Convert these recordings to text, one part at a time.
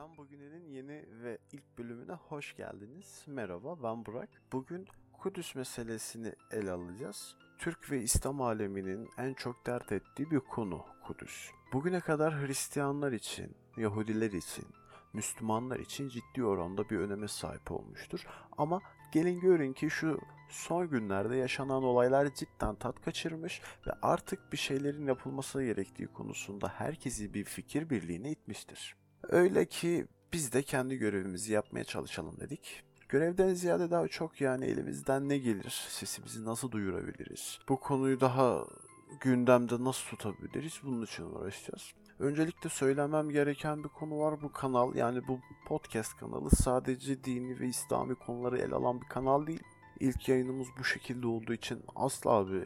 Dünden Bugüne'nin yeni ve ilk bölümüne hoş geldiniz. Merhaba ben Burak. Bugün Kudüs meselesini ele alacağız. Türk ve İslam aleminin en çok dert ettiği bir konu Kudüs. Bugüne kadar Hristiyanlar için, Yahudiler için, Müslümanlar için ciddi oranda bir öneme sahip olmuştur. Ama gelin görün ki şu son günlerde yaşanan olaylar cidden tat kaçırmış ve artık bir şeylerin yapılması gerektiği konusunda herkesi bir fikir birliğine itmiştir. Öyle ki biz de kendi görevimizi yapmaya çalışalım dedik. Görevden ziyade daha çok yani elimizden ne gelir, sesimizi nasıl duyurabiliriz, bu konuyu daha gündemde nasıl tutabiliriz bunun için uğraşacağız. Öncelikle söylemem gereken bir konu var bu kanal yani bu podcast kanalı sadece dini ve İslami konuları ele alan bir kanal değil. İlk yayınımız bu şekilde olduğu için asla bir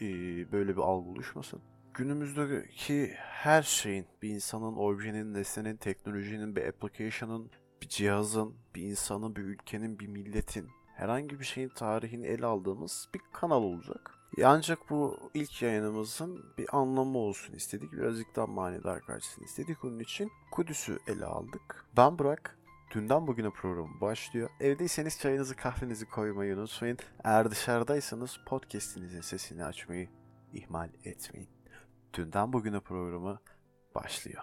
e, böyle bir algı oluşmasın günümüzdeki her şeyin, bir insanın, objenin, nesnenin, teknolojinin, bir application'ın, bir cihazın, bir insanın, bir ülkenin, bir milletin, herhangi bir şeyin tarihini ele aldığımız bir kanal olacak. Ancak bu ilk yayınımızın bir anlamı olsun istedik. Birazcık daha manidar karşısını istedik. Onun için Kudüs'ü ele aldık. Ben Burak. Dünden bugüne programı başlıyor. Evdeyseniz çayınızı kahvenizi koymayı unutmayın. Eğer dışarıdaysanız podcastinizin sesini açmayı ihmal etmeyin. Dünden bugüne programı başlıyor.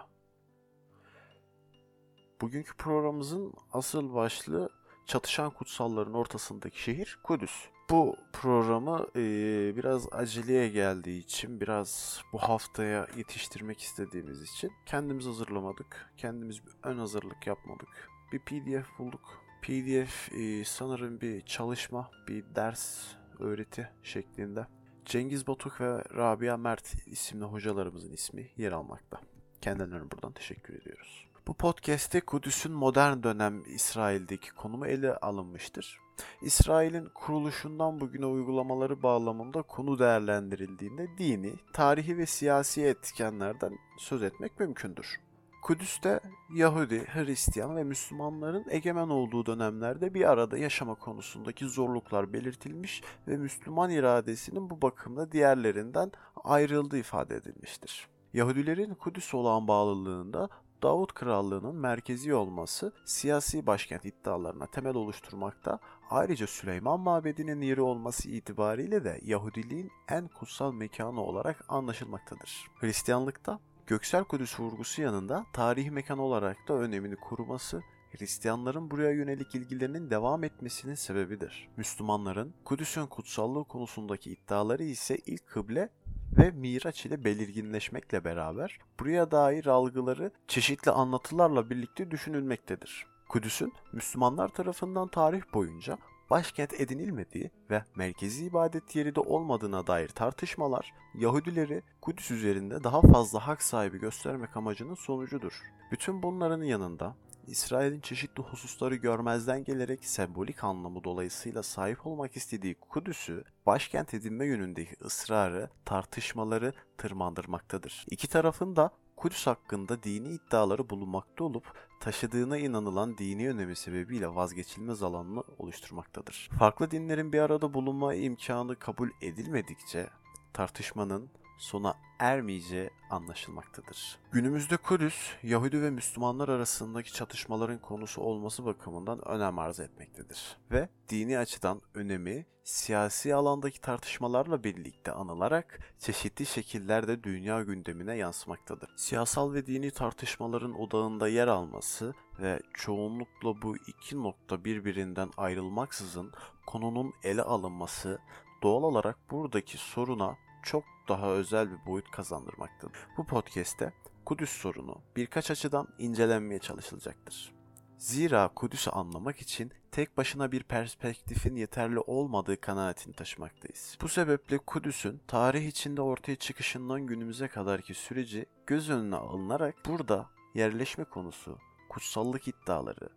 Bugünkü programımızın asıl başlığı çatışan kutsalların ortasındaki şehir Kudüs. Bu programı e, biraz aceleye geldiği için, biraz bu haftaya yetiştirmek istediğimiz için kendimiz hazırlamadık. Kendimiz bir ön hazırlık yapmadık. Bir PDF bulduk. PDF e, sanırım bir çalışma, bir ders, öğreti şeklinde. Cengiz Batuk ve Rabia Mert isimli hocalarımızın ismi yer almakta. Kendilerine buradan teşekkür ediyoruz. Bu podcast'te Kudüs'ün modern dönem İsrail'deki konumu ele alınmıştır. İsrail'in kuruluşundan bugüne uygulamaları bağlamında konu değerlendirildiğinde dini, tarihi ve siyasi etkenlerden söz etmek mümkündür. Kudüs'te Yahudi, Hristiyan ve Müslümanların egemen olduğu dönemlerde bir arada yaşama konusundaki zorluklar belirtilmiş ve Müslüman iradesinin bu bakımda diğerlerinden ayrıldığı ifade edilmiştir. Yahudilerin Kudüs olan bağlılığında Davut Krallığı'nın merkezi olması siyasi başkent iddialarına temel oluşturmakta, ayrıca Süleyman Mabedi'nin yeri olması itibariyle de Yahudiliğin en kutsal mekanı olarak anlaşılmaktadır. Hristiyanlıkta Göksel Kudüs vurgusu yanında tarihi mekan olarak da önemini koruması Hristiyanların buraya yönelik ilgilerinin devam etmesinin sebebidir. Müslümanların Kudüs'ün kutsallığı konusundaki iddiaları ise ilk kıble ve Miraç ile belirginleşmekle beraber buraya dair algıları çeşitli anlatılarla birlikte düşünülmektedir. Kudüs'ün Müslümanlar tarafından tarih boyunca başkent edinilmediği ve merkezi ibadet yeri de olmadığına dair tartışmalar Yahudileri Kudüs üzerinde daha fazla hak sahibi göstermek amacının sonucudur. Bütün bunların yanında İsrail'in çeşitli hususları görmezden gelerek sembolik anlamı dolayısıyla sahip olmak istediği Kudüs'ü başkent edinme yönündeki ısrarı, tartışmaları tırmandırmaktadır. İki tarafın da Kudüs hakkında dini iddiaları bulunmakta olup taşıdığına inanılan dini önemi sebebiyle vazgeçilmez alanını oluşturmaktadır. Farklı dinlerin bir arada bulunma imkanı kabul edilmedikçe tartışmanın sona ermeyeceği anlaşılmaktadır. Günümüzde Kudüs, Yahudi ve Müslümanlar arasındaki çatışmaların konusu olması bakımından önem arz etmektedir. Ve dini açıdan önemi siyasi alandaki tartışmalarla birlikte anılarak çeşitli şekillerde dünya gündemine yansımaktadır. Siyasal ve dini tartışmaların odağında yer alması ve çoğunlukla bu iki nokta birbirinden ayrılmaksızın konunun ele alınması doğal olarak buradaki soruna çok daha özel bir boyut kazandırmaktadır. Bu podcast'te Kudüs sorunu birkaç açıdan incelenmeye çalışılacaktır. Zira Kudüs'ü anlamak için tek başına bir perspektifin yeterli olmadığı kanaatini taşımaktayız. Bu sebeple Kudüs'ün tarih içinde ortaya çıkışından günümüze kadarki süreci göz önüne alınarak burada yerleşme konusu, kutsallık iddiaları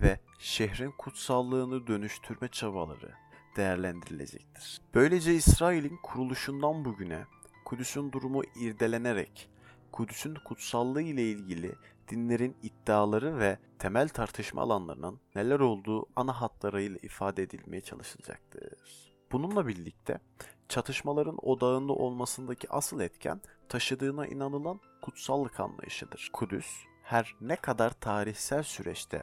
ve şehrin kutsallığını dönüştürme çabaları değerlendirilecektir. Böylece İsrail'in kuruluşundan bugüne Kudüs'ün durumu irdelenerek Kudüs'ün kutsallığı ile ilgili dinlerin iddiaları ve temel tartışma alanlarının neler olduğu ana hatlarıyla ifade edilmeye çalışılacaktır. Bununla birlikte çatışmaların odağında olmasındaki asıl etken taşıdığına inanılan kutsallık anlayışıdır. Kudüs her ne kadar tarihsel süreçte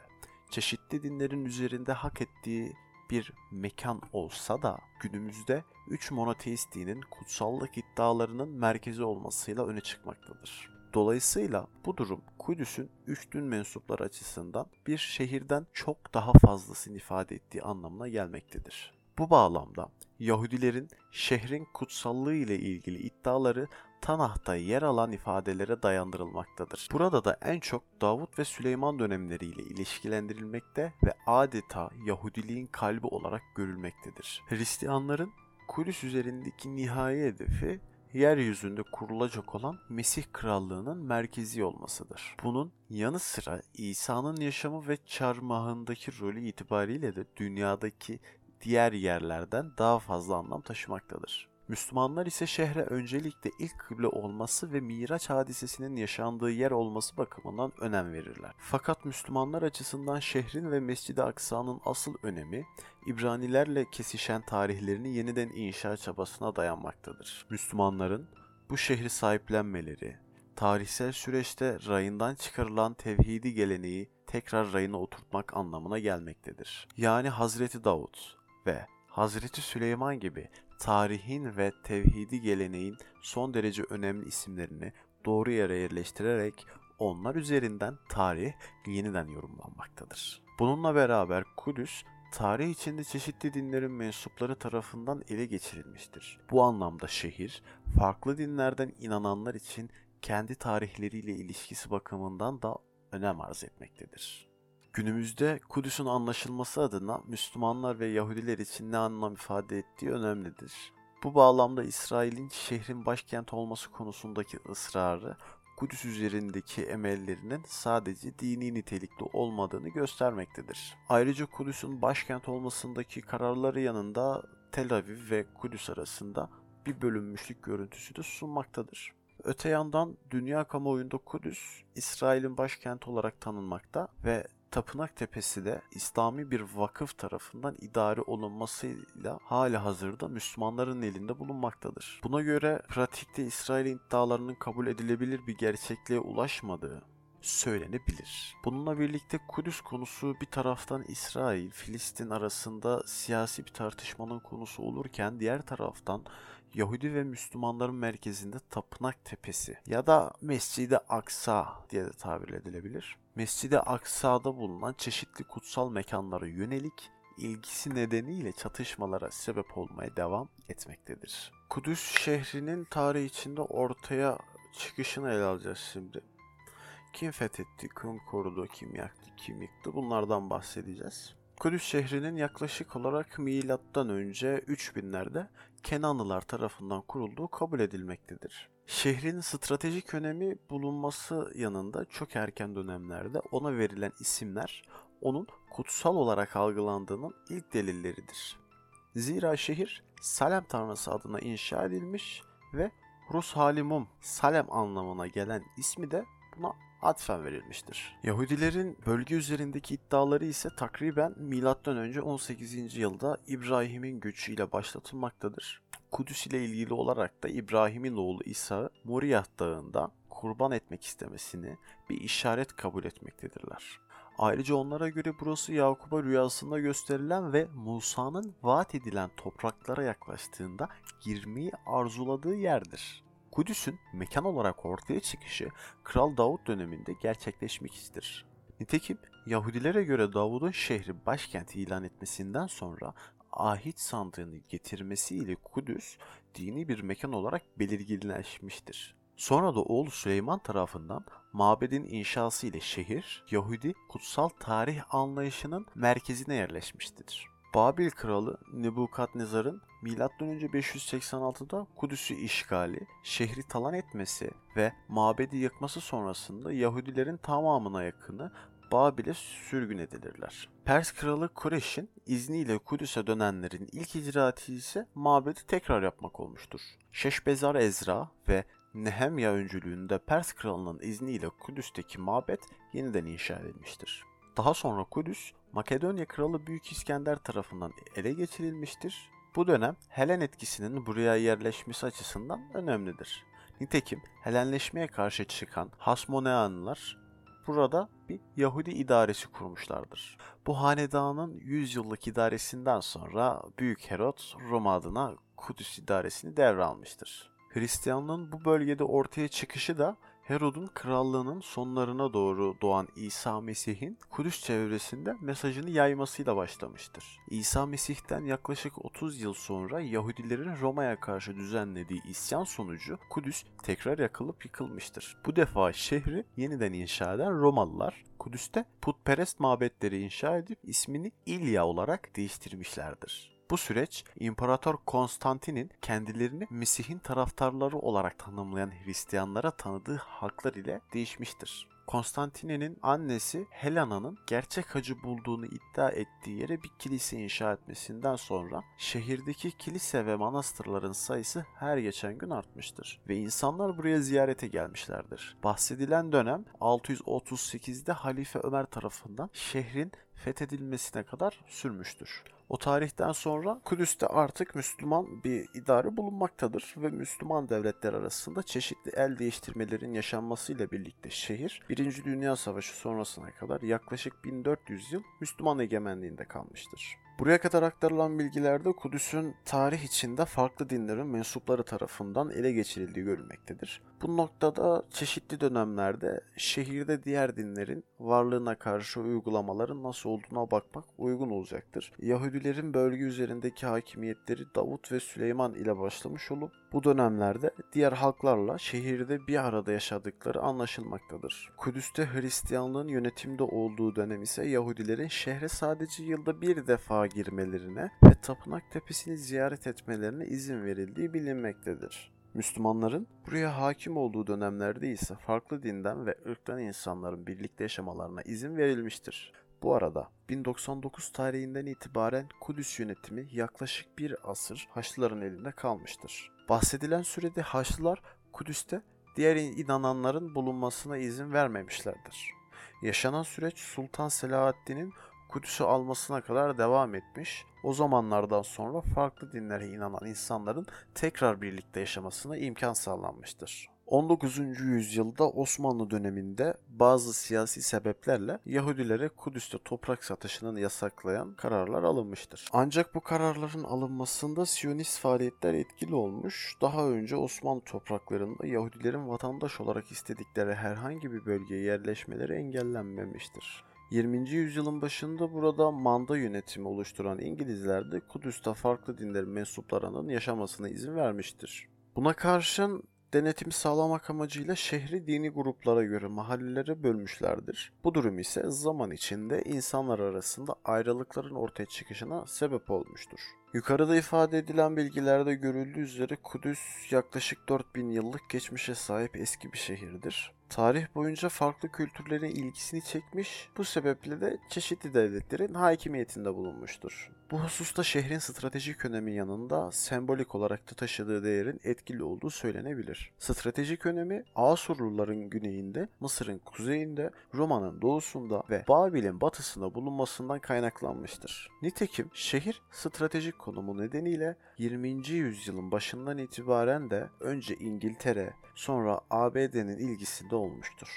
çeşitli dinlerin üzerinde hak ettiği bir mekan olsa da günümüzde üç monoteist dinin kutsallık iddialarının merkezi olmasıyla öne çıkmaktadır. Dolayısıyla bu durum Kudüs'ün üç din mensupları açısından bir şehirden çok daha fazlasını ifade ettiği anlamına gelmektedir. Bu bağlamda Yahudilerin şehrin kutsallığı ile ilgili iddiaları Tanah'ta yer alan ifadelere dayandırılmaktadır. Burada da en çok Davut ve Süleyman dönemleriyle ilişkilendirilmekte ve adeta Yahudiliğin kalbi olarak görülmektedir. Hristiyanların Kudüs üzerindeki nihai hedefi yeryüzünde kurulacak olan Mesih Krallığı'nın merkezi olmasıdır. Bunun yanı sıra İsa'nın yaşamı ve çarmıhındaki rolü itibariyle de dünyadaki diğer yerlerden daha fazla anlam taşımaktadır. Müslümanlar ise şehre öncelikle ilk kıble olması ve Miraç hadisesinin yaşandığı yer olması bakımından önem verirler. Fakat Müslümanlar açısından şehrin ve Mescid-i Aksa'nın asıl önemi İbranilerle kesişen tarihlerini yeniden inşa çabasına dayanmaktadır. Müslümanların bu şehri sahiplenmeleri, tarihsel süreçte rayından çıkarılan tevhidi geleneği tekrar rayına oturtmak anlamına gelmektedir. Yani Hazreti Davut ve Hazreti Süleyman gibi tarihin ve tevhidi geleneğin son derece önemli isimlerini doğru yere yerleştirerek onlar üzerinden tarih yeniden yorumlanmaktadır. Bununla beraber Kudüs tarih içinde çeşitli dinlerin mensupları tarafından ele geçirilmiştir. Bu anlamda şehir, farklı dinlerden inananlar için kendi tarihleriyle ilişkisi bakımından da önem arz etmektedir. Günümüzde Kudüs'ün anlaşılması adına Müslümanlar ve Yahudiler için ne anlam ifade ettiği önemlidir. Bu bağlamda İsrail'in şehrin başkent olması konusundaki ısrarı Kudüs üzerindeki emellerinin sadece dini nitelikli olmadığını göstermektedir. Ayrıca Kudüs'ün başkent olmasındaki kararları yanında Tel Aviv ve Kudüs arasında bir bölünmüşlük görüntüsü de sunmaktadır. Öte yandan dünya kamuoyunda Kudüs, İsrail'in başkenti olarak tanınmakta ve Tapınak Tepesi de İslami bir vakıf tarafından idare olunmasıyla hali hazırda Müslümanların elinde bulunmaktadır. Buna göre pratikte İsrail'in iddialarının kabul edilebilir bir gerçekliğe ulaşmadığı söylenebilir. Bununla birlikte Kudüs konusu bir taraftan İsrail, Filistin arasında siyasi bir tartışmanın konusu olurken diğer taraftan Yahudi ve Müslümanların merkezinde Tapınak Tepesi ya da Mescid-i Aksa diye de tabir edilebilir. Mescid-i Aksa'da bulunan çeşitli kutsal mekanlara yönelik ilgisi nedeniyle çatışmalara sebep olmaya devam etmektedir. Kudüs şehrinin tarihi içinde ortaya çıkışını ele alacağız şimdi. Kim fethetti, kim korudu, kim yaktı, kim yıktı bunlardan bahsedeceğiz. Kudüs şehrinin yaklaşık olarak milattan önce 3000'lerde Kenanlılar tarafından kurulduğu kabul edilmektedir. Şehrin stratejik önemi bulunması yanında çok erken dönemlerde ona verilen isimler onun kutsal olarak algılandığının ilk delilleridir. Zira şehir Salem tanrısı adına inşa edilmiş ve Rus Halimum Salem anlamına gelen ismi de buna atfen verilmiştir. Yahudilerin bölge üzerindeki iddiaları ise takriben M.Ö. 18. yılda İbrahim'in göçüyle başlatılmaktadır. Kudüs ile ilgili olarak da İbrahim'in oğlu İsa Moriyah Dağı'nda kurban etmek istemesini bir işaret kabul etmektedirler. Ayrıca onlara göre burası Yakup'a rüyasında gösterilen ve Musa'nın vaat edilen topraklara yaklaştığında girmeyi arzuladığı yerdir. Kudüs'ün mekan olarak ortaya çıkışı Kral Davut döneminde gerçekleşmiştir. Nitekim Yahudilere göre Davud'un şehri başkent ilan etmesinden sonra ahit sandığını getirmesiyle Kudüs dini bir mekan olarak belirginleşmiştir. Sonra da oğlu Süleyman tarafından mabedin inşası ile şehir, Yahudi kutsal tarih anlayışının merkezine yerleşmiştir. Babil kralı Nebukadnezar'ın M.Ö. 586'da Kudüs'ü işgali, şehri talan etmesi ve mabedi yıkması sonrasında Yahudilerin tamamına yakını Babil'e sürgün edilirler. Pers kralı Kureş'in izniyle Kudüs'e dönenlerin ilk icraatı ise mabedi tekrar yapmak olmuştur. Şeşbezar Ezra ve Nehemya öncülüğünde Pers kralının izniyle Kudüs'teki mabet yeniden inşa edilmiştir. Daha sonra Kudüs, Makedonya kralı Büyük İskender tarafından ele geçirilmiştir. Bu dönem Helen etkisinin buraya yerleşmesi açısından önemlidir. Nitekim Helenleşmeye karşı çıkan Hasmoneanlılar burada bir Yahudi idaresi kurmuşlardır. Bu hanedanın 100 yıllık idaresinden sonra Büyük Herod Roma adına Kudüs idaresini devralmıştır. Hristiyanlığın bu bölgede ortaya çıkışı da Herod'un krallığının sonlarına doğru doğan İsa Mesih'in Kudüs çevresinde mesajını yaymasıyla başlamıştır. İsa Mesih'ten yaklaşık 30 yıl sonra Yahudilerin Roma'ya karşı düzenlediği isyan sonucu Kudüs tekrar yakılıp yıkılmıştır. Bu defa şehri yeniden inşa eden Romalılar Kudüs'te putperest mabetleri inşa edip ismini İlya olarak değiştirmişlerdir. Bu süreç İmparator Konstantin'in kendilerini Mesih'in taraftarları olarak tanımlayan Hristiyanlara tanıdığı haklar ile değişmiştir. Konstantine'nin annesi Helena'nın gerçek hacı bulduğunu iddia ettiği yere bir kilise inşa etmesinden sonra şehirdeki kilise ve manastırların sayısı her geçen gün artmıştır ve insanlar buraya ziyarete gelmişlerdir. Bahsedilen dönem 638'de Halife Ömer tarafından şehrin fethedilmesine kadar sürmüştür. O tarihten sonra Kudüs'te artık Müslüman bir idare bulunmaktadır ve Müslüman devletler arasında çeşitli el değiştirmelerin yaşanmasıyla birlikte şehir 1. Dünya Savaşı sonrasına kadar yaklaşık 1400 yıl Müslüman egemenliğinde kalmıştır. Buraya kadar aktarılan bilgilerde Kudüs'ün tarih içinde farklı dinlerin mensupları tarafından ele geçirildiği görülmektedir. Bu noktada çeşitli dönemlerde şehirde diğer dinlerin varlığına karşı uygulamaların nasıl olduğuna bakmak uygun olacaktır. Yahudilerin bölge üzerindeki hakimiyetleri Davut ve Süleyman ile başlamış olup bu dönemlerde diğer halklarla şehirde bir arada yaşadıkları anlaşılmaktadır. Kudüs'te Hristiyanlığın yönetimde olduğu dönem ise Yahudilerin şehre sadece yılda bir defa girmelerine ve tapınak tepesini ziyaret etmelerine izin verildiği bilinmektedir. Müslümanların buraya hakim olduğu dönemlerde ise farklı dinden ve ırktan insanların birlikte yaşamalarına izin verilmiştir. Bu arada 1099 tarihinden itibaren Kudüs yönetimi yaklaşık bir asır Haçlıların elinde kalmıştır. Bahsedilen sürede Haçlılar Kudüs'te diğer inananların bulunmasına izin vermemişlerdir. Yaşanan süreç Sultan Selahaddin'in Kudüs'ü almasına kadar devam etmiş. O zamanlardan sonra farklı dinlere inanan insanların tekrar birlikte yaşamasına imkan sağlanmıştır. 19. yüzyılda Osmanlı döneminde bazı siyasi sebeplerle Yahudilere Kudüs'te toprak satışını yasaklayan kararlar alınmıştır. Ancak bu kararların alınmasında Siyonist faaliyetler etkili olmuş. Daha önce Osmanlı topraklarında Yahudilerin vatandaş olarak istedikleri herhangi bir bölgeye yerleşmeleri engellenmemiştir. 20. yüzyılın başında burada manda yönetimi oluşturan İngilizler de Kudüs'te farklı dinlerin mensuplarının yaşamasına izin vermiştir. Buna karşın denetimi sağlamak amacıyla şehri dini gruplara göre mahallelere bölmüşlerdir. Bu durum ise zaman içinde insanlar arasında ayrılıkların ortaya çıkışına sebep olmuştur. Yukarıda ifade edilen bilgilerde görüldüğü üzere Kudüs yaklaşık 4000 yıllık geçmişe sahip eski bir şehirdir. Tarih boyunca farklı kültürlerin ilgisini çekmiş, bu sebeple de çeşitli devletlerin hakimiyetinde bulunmuştur. Bu hususta şehrin stratejik önemi yanında sembolik olarak da taşıdığı değerin etkili olduğu söylenebilir. Stratejik önemi Asurluların güneyinde, Mısır'ın kuzeyinde, Roma'nın doğusunda ve Babil'in batısında bulunmasından kaynaklanmıştır. Nitekim şehir stratejik konumu nedeniyle 20. yüzyılın başından itibaren de önce İngiltere, sonra ABD'nin ilgisinde olmuştur.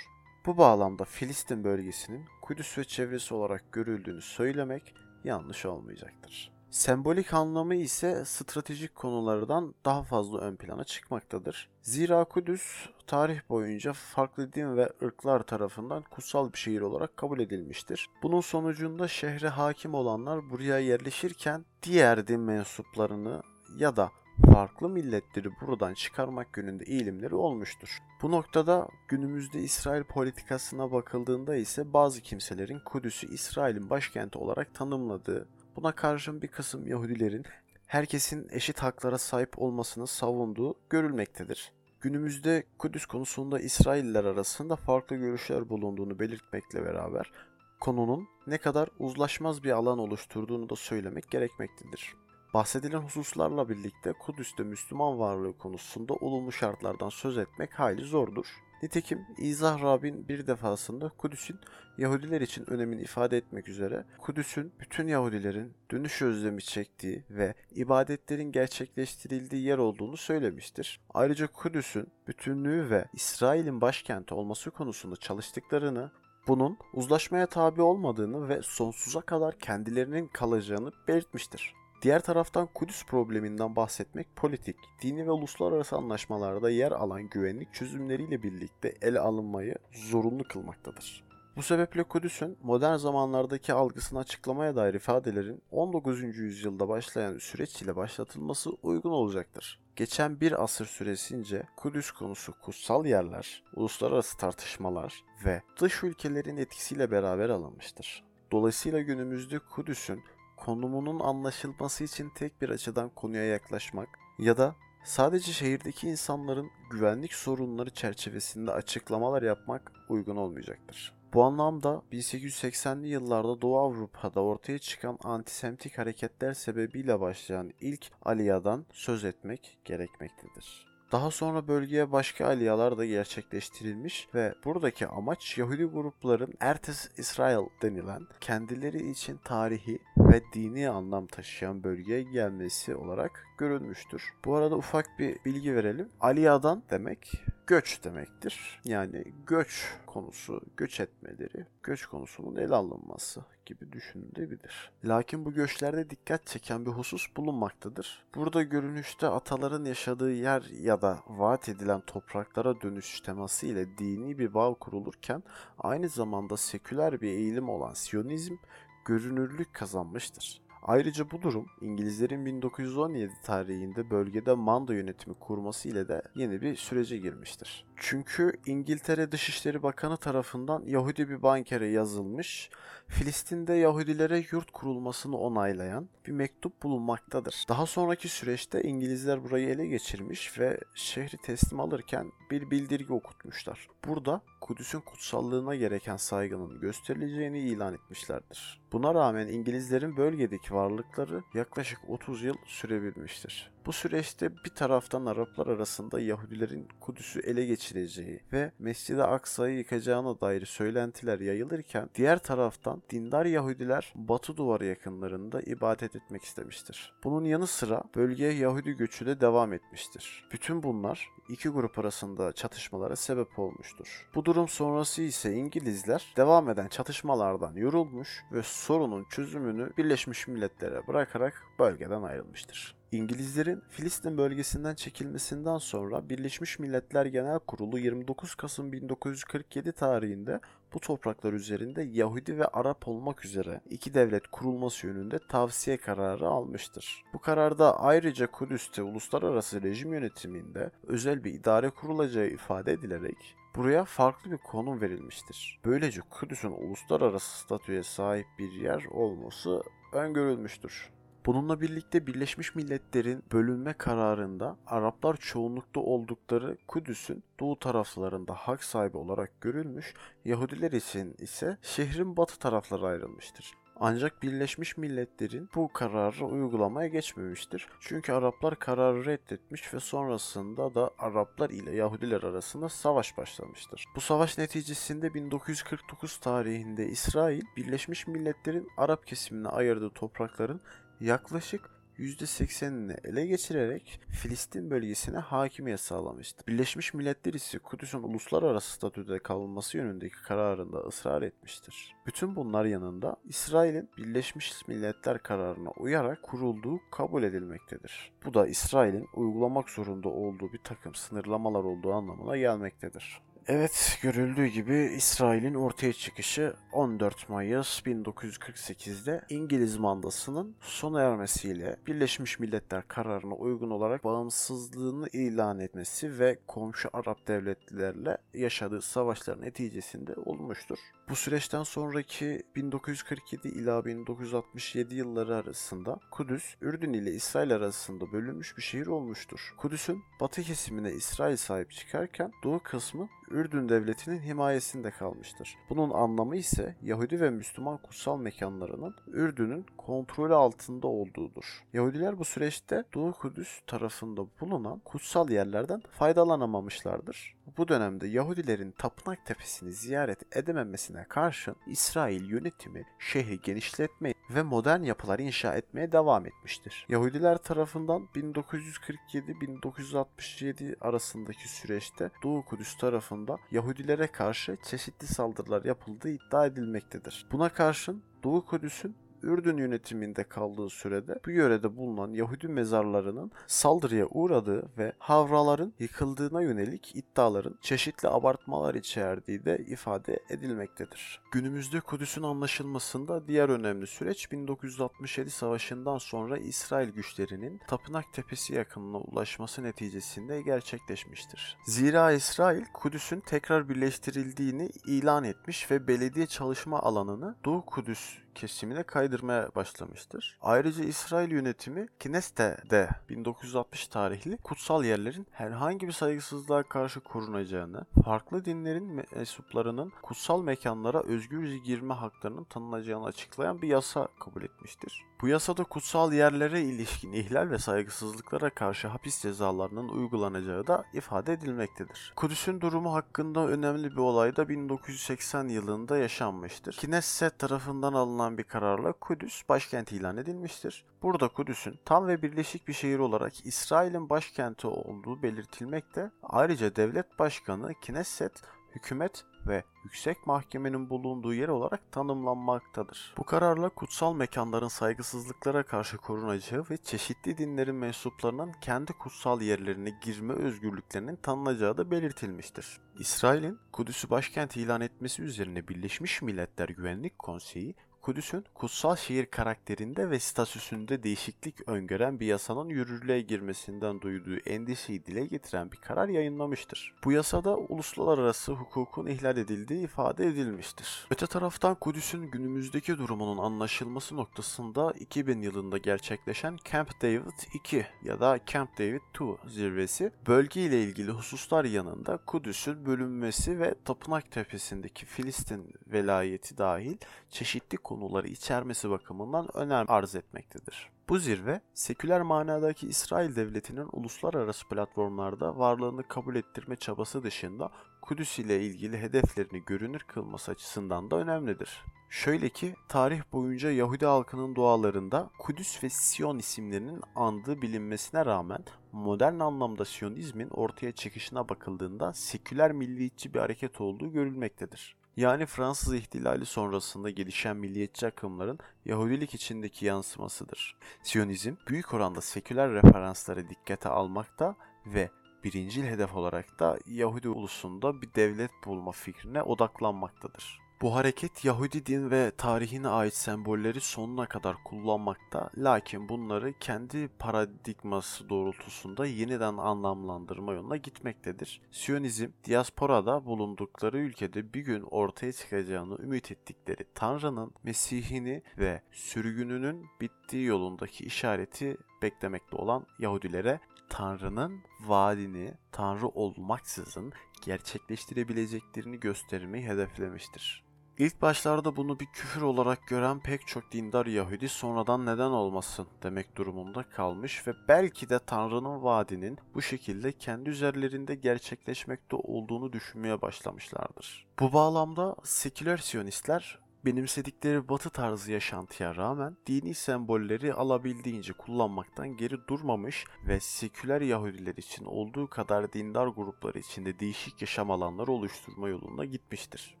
Bu bağlamda Filistin bölgesinin Kudüs ve çevresi olarak görüldüğünü söylemek yanlış olmayacaktır. Sembolik anlamı ise stratejik konulardan daha fazla ön plana çıkmaktadır. Zira Kudüs tarih boyunca farklı din ve ırklar tarafından kutsal bir şehir olarak kabul edilmiştir. Bunun sonucunda şehre hakim olanlar buraya yerleşirken diğer din mensuplarını ya da farklı milletleri buradan çıkarmak yönünde eğilimleri olmuştur. Bu noktada günümüzde İsrail politikasına bakıldığında ise bazı kimselerin Kudüs'ü İsrail'in başkenti olarak tanımladığı, buna karşın bir kısım Yahudilerin herkesin eşit haklara sahip olmasını savunduğu görülmektedir. Günümüzde Kudüs konusunda İsrailler arasında farklı görüşler bulunduğunu belirtmekle beraber konunun ne kadar uzlaşmaz bir alan oluşturduğunu da söylemek gerekmektedir. Bahsedilen hususlarla birlikte Kudüs'te Müslüman varlığı konusunda olumlu şartlardan söz etmek hayli zordur. Nitekim İzah Rabin bir defasında Kudüs'ün Yahudiler için önemini ifade etmek üzere Kudüs'ün bütün Yahudilerin dönüş özlemi çektiği ve ibadetlerin gerçekleştirildiği yer olduğunu söylemiştir. Ayrıca Kudüs'ün bütünlüğü ve İsrail'in başkenti olması konusunda çalıştıklarını Bunun uzlaşmaya tabi olmadığını ve sonsuza kadar kendilerinin kalacağını belirtmiştir. Diğer taraftan Kudüs probleminden bahsetmek politik, dini ve uluslararası anlaşmalarda yer alan güvenlik çözümleriyle birlikte ele alınmayı zorunlu kılmaktadır. Bu sebeple Kudüs'ün modern zamanlardaki algısını açıklamaya dair ifadelerin 19. yüzyılda başlayan süreç ile başlatılması uygun olacaktır. Geçen bir asır süresince Kudüs konusu kutsal yerler, uluslararası tartışmalar ve dış ülkelerin etkisiyle beraber alınmıştır. Dolayısıyla günümüzde Kudüs'ün konumunun anlaşılması için tek bir açıdan konuya yaklaşmak ya da sadece şehirdeki insanların güvenlik sorunları çerçevesinde açıklamalar yapmak uygun olmayacaktır. Bu anlamda 1880'li yıllarda Doğu Avrupa'da ortaya çıkan antisemitik hareketler sebebiyle başlayan ilk Aliya'dan söz etmek gerekmektedir. Daha sonra bölgeye başka aliyalar da gerçekleştirilmiş ve buradaki amaç Yahudi grupların Ertes İsrail denilen kendileri için tarihi ve dini anlam taşıyan bölgeye gelmesi olarak görülmüştür. Bu arada ufak bir bilgi verelim. Aliya'dan demek göç demektir. Yani göç konusu, göç etmeleri, göç konusunun ele alınması gibi düşünülebilir. Lakin bu göçlerde dikkat çeken bir husus bulunmaktadır. Burada görünüşte ataların yaşadığı yer ya da vaat edilen topraklara dönüş teması ile dini bir bağ kurulurken aynı zamanda seküler bir eğilim olan Siyonizm görünürlük kazanmıştır. Ayrıca bu durum İngilizlerin 1917 tarihinde bölgede manda yönetimi kurması ile de yeni bir sürece girmiştir. Çünkü İngiltere Dışişleri Bakanı tarafından Yahudi bir bankere yazılmış, Filistin'de Yahudilere yurt kurulmasını onaylayan bir mektup bulunmaktadır. Daha sonraki süreçte İngilizler burayı ele geçirmiş ve şehri teslim alırken bir bildirgi okutmuşlar. Burada Kudüs'ün kutsallığına gereken saygının gösterileceğini ilan etmişlerdir. Buna rağmen İngilizlerin bölgedeki varlıkları yaklaşık 30 yıl sürebilmiştir. Bu süreçte bir taraftan Araplar arasında Yahudilerin Kudüs'ü ele geçireceği ve Mescid-i Aksa'yı yıkacağına dair söylentiler yayılırken diğer taraftan dindar Yahudiler Batı duvarı yakınlarında ibadet etmek istemiştir. Bunun yanı sıra bölgeye Yahudi göçü de devam etmiştir. Bütün bunlar iki grup arasında çatışmalara sebep olmuştur. Bu durum sonrası ise İngilizler devam eden çatışmalardan yorulmuş ve sorunun çözümünü Birleşmiş Milletler'e bırakarak bölgeden ayrılmıştır. İngilizlerin Filistin bölgesinden çekilmesinden sonra Birleşmiş Milletler Genel Kurulu 29 Kasım 1947 tarihinde bu topraklar üzerinde Yahudi ve Arap olmak üzere iki devlet kurulması yönünde tavsiye kararı almıştır. Bu kararda ayrıca Kudüs'te uluslararası rejim yönetiminde özel bir idare kurulacağı ifade edilerek buraya farklı bir konum verilmiştir. Böylece Kudüs'ün uluslararası statüye sahip bir yer olması öngörülmüştür. Bununla birlikte Birleşmiş Milletler'in bölünme kararında Araplar çoğunlukta oldukları Kudüs'ün doğu taraflarında hak sahibi olarak görülmüş, Yahudiler için ise şehrin batı tarafları ayrılmıştır. Ancak Birleşmiş Milletler'in bu kararı uygulamaya geçmemiştir. Çünkü Araplar kararı reddetmiş ve sonrasında da Araplar ile Yahudiler arasında savaş başlamıştır. Bu savaş neticesinde 1949 tarihinde İsrail, Birleşmiş Milletler'in Arap kesimine ayırdığı toprakların yaklaşık %80'ini ele geçirerek Filistin bölgesine hakimiyet sağlamıştı. Birleşmiş Milletler ise Kudüs'ün uluslararası statüde kalması yönündeki kararında ısrar etmiştir. Bütün bunlar yanında İsrail'in Birleşmiş Milletler kararına uyarak kurulduğu kabul edilmektedir. Bu da İsrail'in uygulamak zorunda olduğu bir takım sınırlamalar olduğu anlamına gelmektedir. Evet, görüldüğü gibi İsrail'in ortaya çıkışı 14 Mayıs 1948'de İngiliz mandasının sona ermesiyle Birleşmiş Milletler kararına uygun olarak bağımsızlığını ilan etmesi ve komşu Arap devletlerle yaşadığı savaşlar neticesinde olmuştur. Bu süreçten sonraki 1947 ila 1967 yılları arasında Kudüs, Ürdün ile İsrail arasında bölünmüş bir şehir olmuştur. Kudüs'ün batı kesimine İsrail sahip çıkarken doğu kısmı Ürdün devletinin himayesinde kalmıştır. Bunun anlamı ise Yahudi ve Müslüman kutsal mekanlarının Ürdün'ün kontrolü altında olduğudur. Yahudiler bu süreçte Doğu Kudüs tarafında bulunan kutsal yerlerden faydalanamamışlardır. Bu dönemde Yahudilerin Tapınak Tepesi'ni ziyaret edememesine karşın İsrail yönetimi şehri genişletmeye ve modern yapılar inşa etmeye devam etmiştir. Yahudiler tarafından 1947-1967 arasındaki süreçte Doğu Kudüs tarafından sonrasında Yahudilere karşı çeşitli saldırılar yapıldığı iddia edilmektedir. Buna karşın Doğu Kudüs'ün Ürdün yönetiminde kaldığı sürede bu yörede bulunan Yahudi mezarlarının saldırıya uğradığı ve havraların yıkıldığına yönelik iddiaların çeşitli abartmalar içerdiği de ifade edilmektedir. Günümüzde Kudüs'ün anlaşılmasında diğer önemli süreç 1967 savaşından sonra İsrail güçlerinin Tapınak Tepesi yakınına ulaşması neticesinde gerçekleşmiştir. Zira İsrail Kudüs'ün tekrar birleştirildiğini ilan etmiş ve belediye çalışma alanını Doğu Kudüs kesimine kaydırmaya başlamıştır. Ayrıca İsrail yönetimi Kineste'de 1960 tarihli kutsal yerlerin herhangi bir saygısızlığa karşı korunacağını, farklı dinlerin mensuplarının kutsal mekanlara özgürce girme haklarının tanınacağını açıklayan bir yasa kabul etmiştir. Bu yasada kutsal yerlere ilişkin ihlal ve saygısızlıklara karşı hapis cezalarının uygulanacağı da ifade edilmektedir. Kudüs'ün durumu hakkında önemli bir olay da 1980 yılında yaşanmıştır. Knesset tarafından alınan bir kararla Kudüs başkent ilan edilmiştir. Burada Kudüs'ün tam ve birleşik bir şehir olarak İsrail'in başkenti olduğu belirtilmekte. Ayrıca devlet başkanı Knesset hükümet ve yüksek mahkemenin bulunduğu yer olarak tanımlanmaktadır. Bu kararla kutsal mekanların saygısızlıklara karşı korunacağı ve çeşitli dinlerin mensuplarının kendi kutsal yerlerine girme özgürlüklerinin tanınacağı da belirtilmiştir. İsrail'in Kudüs'ü başkent ilan etmesi üzerine Birleşmiş Milletler Güvenlik Konseyi Kudüs'ün kutsal şehir karakterinde ve statüsünde değişiklik öngören bir yasanın yürürlüğe girmesinden duyduğu endişeyi dile getiren bir karar yayınlamıştır. Bu yasada uluslararası hukukun ihlal edildiği ifade edilmiştir. Öte taraftan Kudüs'ün günümüzdeki durumunun anlaşılması noktasında 2000 yılında gerçekleşen Camp David 2 ya da Camp David 2 zirvesi bölge ile ilgili hususlar yanında Kudüs'ün bölünmesi ve Tapınak Tepesi'ndeki Filistin velayeti dahil çeşitli konuları içermesi bakımından önem arz etmektedir. Bu zirve, seküler manadaki İsrail devletinin uluslararası platformlarda varlığını kabul ettirme çabası dışında Kudüs ile ilgili hedeflerini görünür kılması açısından da önemlidir. Şöyle ki tarih boyunca Yahudi halkının dualarında Kudüs ve Siyon isimlerinin andığı bilinmesine rağmen modern anlamda Siyonizmin ortaya çıkışına bakıldığında seküler milliyetçi bir hareket olduğu görülmektedir. Yani Fransız ihtilali sonrasında gelişen milliyetçi akımların Yahudilik içindeki yansımasıdır. Siyonizm büyük oranda seküler referansları dikkate almakta ve birincil hedef olarak da Yahudi ulusunda bir devlet bulma fikrine odaklanmaktadır. Bu hareket Yahudi din ve tarihine ait sembolleri sonuna kadar kullanmakta lakin bunları kendi paradigması doğrultusunda yeniden anlamlandırma yoluna gitmektedir. Siyonizm, diasporada bulundukları ülkede bir gün ortaya çıkacağını ümit ettikleri Tanrı'nın Mesih'ini ve sürgününün bittiği yolundaki işareti beklemekte olan Yahudilere Tanrı'nın vaadini Tanrı olmaksızın gerçekleştirebileceklerini göstermeyi hedeflemiştir. İlk başlarda bunu bir küfür olarak gören pek çok dindar Yahudi sonradan neden olmasın demek durumunda kalmış ve belki de Tanrı'nın vaadinin bu şekilde kendi üzerlerinde gerçekleşmekte olduğunu düşünmeye başlamışlardır. Bu bağlamda seküler siyonistler benimsedikleri batı tarzı yaşantıya rağmen dini sembolleri alabildiğince kullanmaktan geri durmamış ve seküler Yahudiler için olduğu kadar dindar grupları içinde değişik yaşam alanları oluşturma yolunda gitmiştir.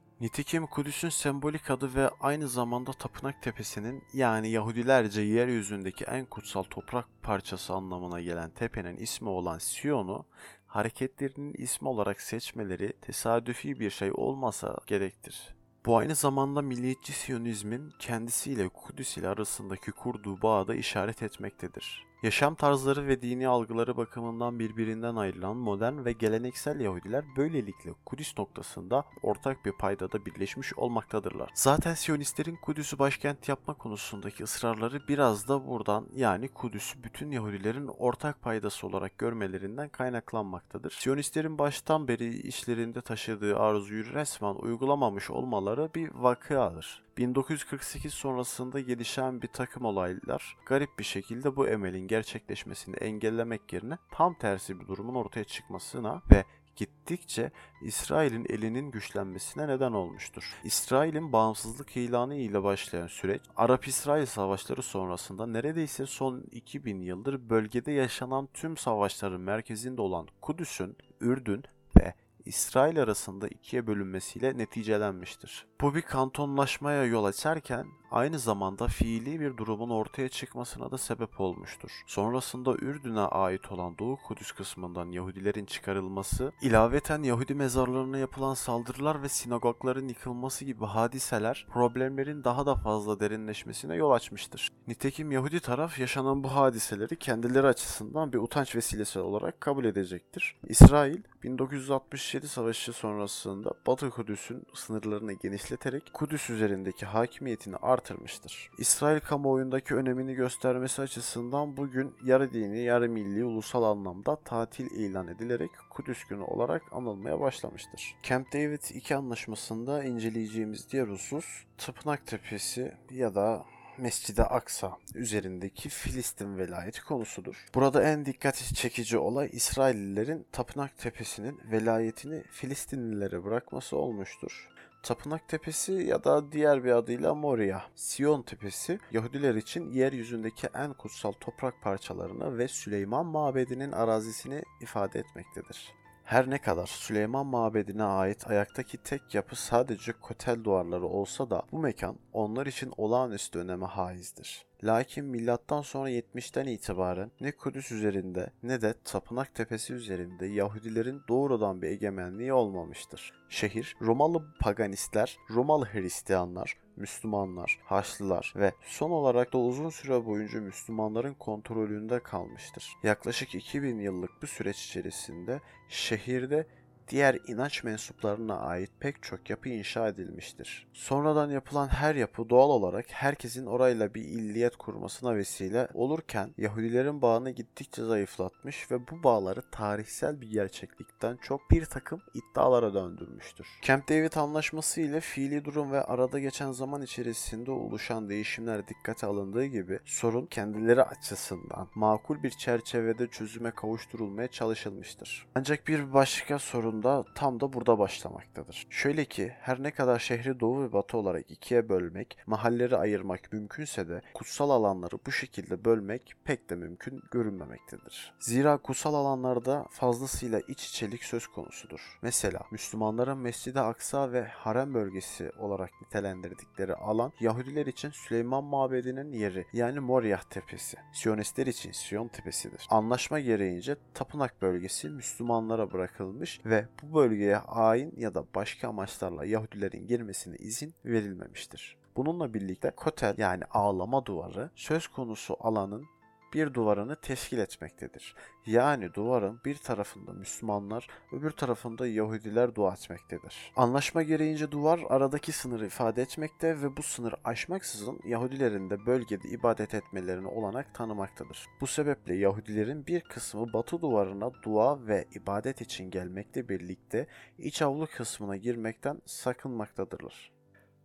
Nitekim Kudüs'ün sembolik adı ve aynı zamanda Tapınak Tepesi'nin yani Yahudilerce yeryüzündeki en kutsal toprak parçası anlamına gelen tepenin ismi olan Siyon'u hareketlerinin ismi olarak seçmeleri tesadüfi bir şey olmasa gerektir. Bu aynı zamanda milliyetçi Siyonizmin kendisiyle Kudüs ile arasındaki kurduğu bağı da işaret etmektedir. Yaşam tarzları ve dini algıları bakımından birbirinden ayrılan modern ve geleneksel Yahudiler böylelikle Kudüs noktasında ortak bir paydada birleşmiş olmaktadırlar. Zaten Siyonistlerin Kudüs'ü başkent yapma konusundaki ısrarları biraz da buradan yani Kudüs'ü bütün Yahudilerin ortak paydası olarak görmelerinden kaynaklanmaktadır. Siyonistlerin baştan beri işlerinde taşıdığı arzuyu resmen uygulamamış olmaları bir vakıadır. 1948 sonrasında gelişen bir takım olaylar garip bir şekilde bu emelin gerçekleşmesini engellemek yerine tam tersi bir durumun ortaya çıkmasına ve gittikçe İsrail'in elinin güçlenmesine neden olmuştur. İsrail'in bağımsızlık ilanı ile başlayan süreç, Arap-İsrail savaşları sonrasında neredeyse son 2000 yıldır bölgede yaşanan tüm savaşların merkezinde olan Kudüs'ün, Ürdün ve İsrail arasında ikiye bölünmesiyle neticelenmiştir. Bu bir kantonlaşmaya yol açarken aynı zamanda fiili bir durumun ortaya çıkmasına da sebep olmuştur. Sonrasında Ürdün'e ait olan Doğu Kudüs kısmından Yahudilerin çıkarılması, ilaveten Yahudi mezarlarına yapılan saldırılar ve sinagogların yıkılması gibi hadiseler problemlerin daha da fazla derinleşmesine yol açmıştır. Nitekim Yahudi taraf yaşanan bu hadiseleri kendileri açısından bir utanç vesilesi olarak kabul edecektir. İsrail 1967 savaşı sonrasında Batı Kudüs'ün sınırlarını genişleterek Kudüs üzerindeki hakimiyetini artırmıştır. İsrail kamuoyundaki önemini göstermesi açısından bugün yarı dini, yarı milli, ulusal anlamda tatil ilan edilerek Kudüs günü olarak anılmaya başlamıştır. Camp David 2 anlaşmasında inceleyeceğimiz diğer husus Tapınak Tepesi ya da Mescid-i Aksa üzerindeki Filistin velayeti konusudur. Burada en dikkat çekici olay İsraillilerin Tapınak Tepesi'nin velayetini Filistinlilere bırakması olmuştur. Tapınak Tepesi ya da diğer bir adıyla Moria, Sion Tepesi, Yahudiler için yeryüzündeki en kutsal toprak parçalarını ve Süleyman Mabedi'nin arazisini ifade etmektedir. Her ne kadar Süleyman Mabedi'ne ait ayaktaki tek yapı sadece kotel duvarları olsa da bu mekan onlar için olağanüstü öneme haizdir. Lakin milattan sonra 70'ten itibaren ne Kudüs üzerinde ne de Tapınak Tepesi üzerinde Yahudilerin doğrudan bir egemenliği olmamıştır. Şehir Romalı paganistler, Romalı Hristiyanlar, Müslümanlar, Haçlılar ve son olarak da uzun süre boyunca Müslümanların kontrolünde kalmıştır. Yaklaşık 2000 yıllık bu süreç içerisinde şehirde diğer inanç mensuplarına ait pek çok yapı inşa edilmiştir. Sonradan yapılan her yapı doğal olarak herkesin orayla bir illiyet kurmasına vesile olurken Yahudilerin bağını gittikçe zayıflatmış ve bu bağları tarihsel bir gerçeklikten çok bir takım iddialara döndürmüştür. Camp David Anlaşması ile fiili durum ve arada geçen zaman içerisinde oluşan değişimler dikkate alındığı gibi sorun kendileri açısından makul bir çerçevede çözüme kavuşturulmaya çalışılmıştır. Ancak bir başka sorun da tam da burada başlamaktadır. Şöyle ki her ne kadar şehri doğu ve batı olarak ikiye bölmek, mahalleri ayırmak mümkünse de kutsal alanları bu şekilde bölmek pek de mümkün görünmemektedir. Zira kutsal alanlarda fazlasıyla iç içelik söz konusudur. Mesela Müslümanların Mescid-i Aksa ve Harem bölgesi olarak nitelendirdikleri alan Yahudiler için Süleyman Mabedi'nin yeri yani Moriah Tepesi, Siyonistler için Siyon Tepesidir. Anlaşma gereğince tapınak bölgesi Müslümanlara bırakılmış ve bu bölgeye hain ya da başka amaçlarla Yahudilerin girmesine izin verilmemiştir. Bununla birlikte kotel yani ağlama duvarı söz konusu alanın bir duvarını teşkil etmektedir. Yani duvarın bir tarafında Müslümanlar, öbür tarafında Yahudiler dua etmektedir. Anlaşma gereğince duvar aradaki sınırı ifade etmekte ve bu sınır aşmaksızın Yahudilerin de bölgede ibadet etmelerine olanak tanımaktadır. Bu sebeple Yahudilerin bir kısmı batı duvarına dua ve ibadet için gelmekle birlikte iç avlu kısmına girmekten sakınmaktadırlar.